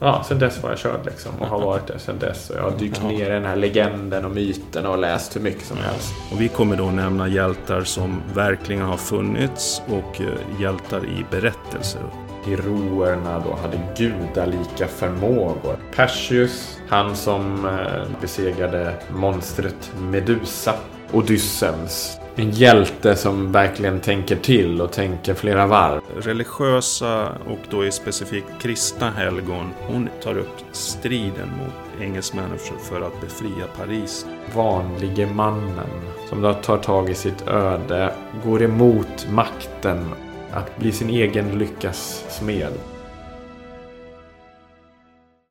ja, sen dess var jag körd liksom. Och har varit det sen dess. Och jag har dykt ner i den här legenden och myten och läst hur mycket som helst. Och vi kommer då nämna hjältar som verkligen har funnits och eh, hjältar i berättelser. Heroerna då hade gudalika förmågor. Perseus, han som eh, besegrade monstret Medusa. Odysseus, en hjälte som verkligen tänker till och tänker flera varv. Religiösa och då i specifikt kristna helgon, hon tar upp striden mot engelsmännen för- för att befria Paris. Vanlige mannen som då tar tag i sitt öde, går emot makten att bli sin egen lyckas smed.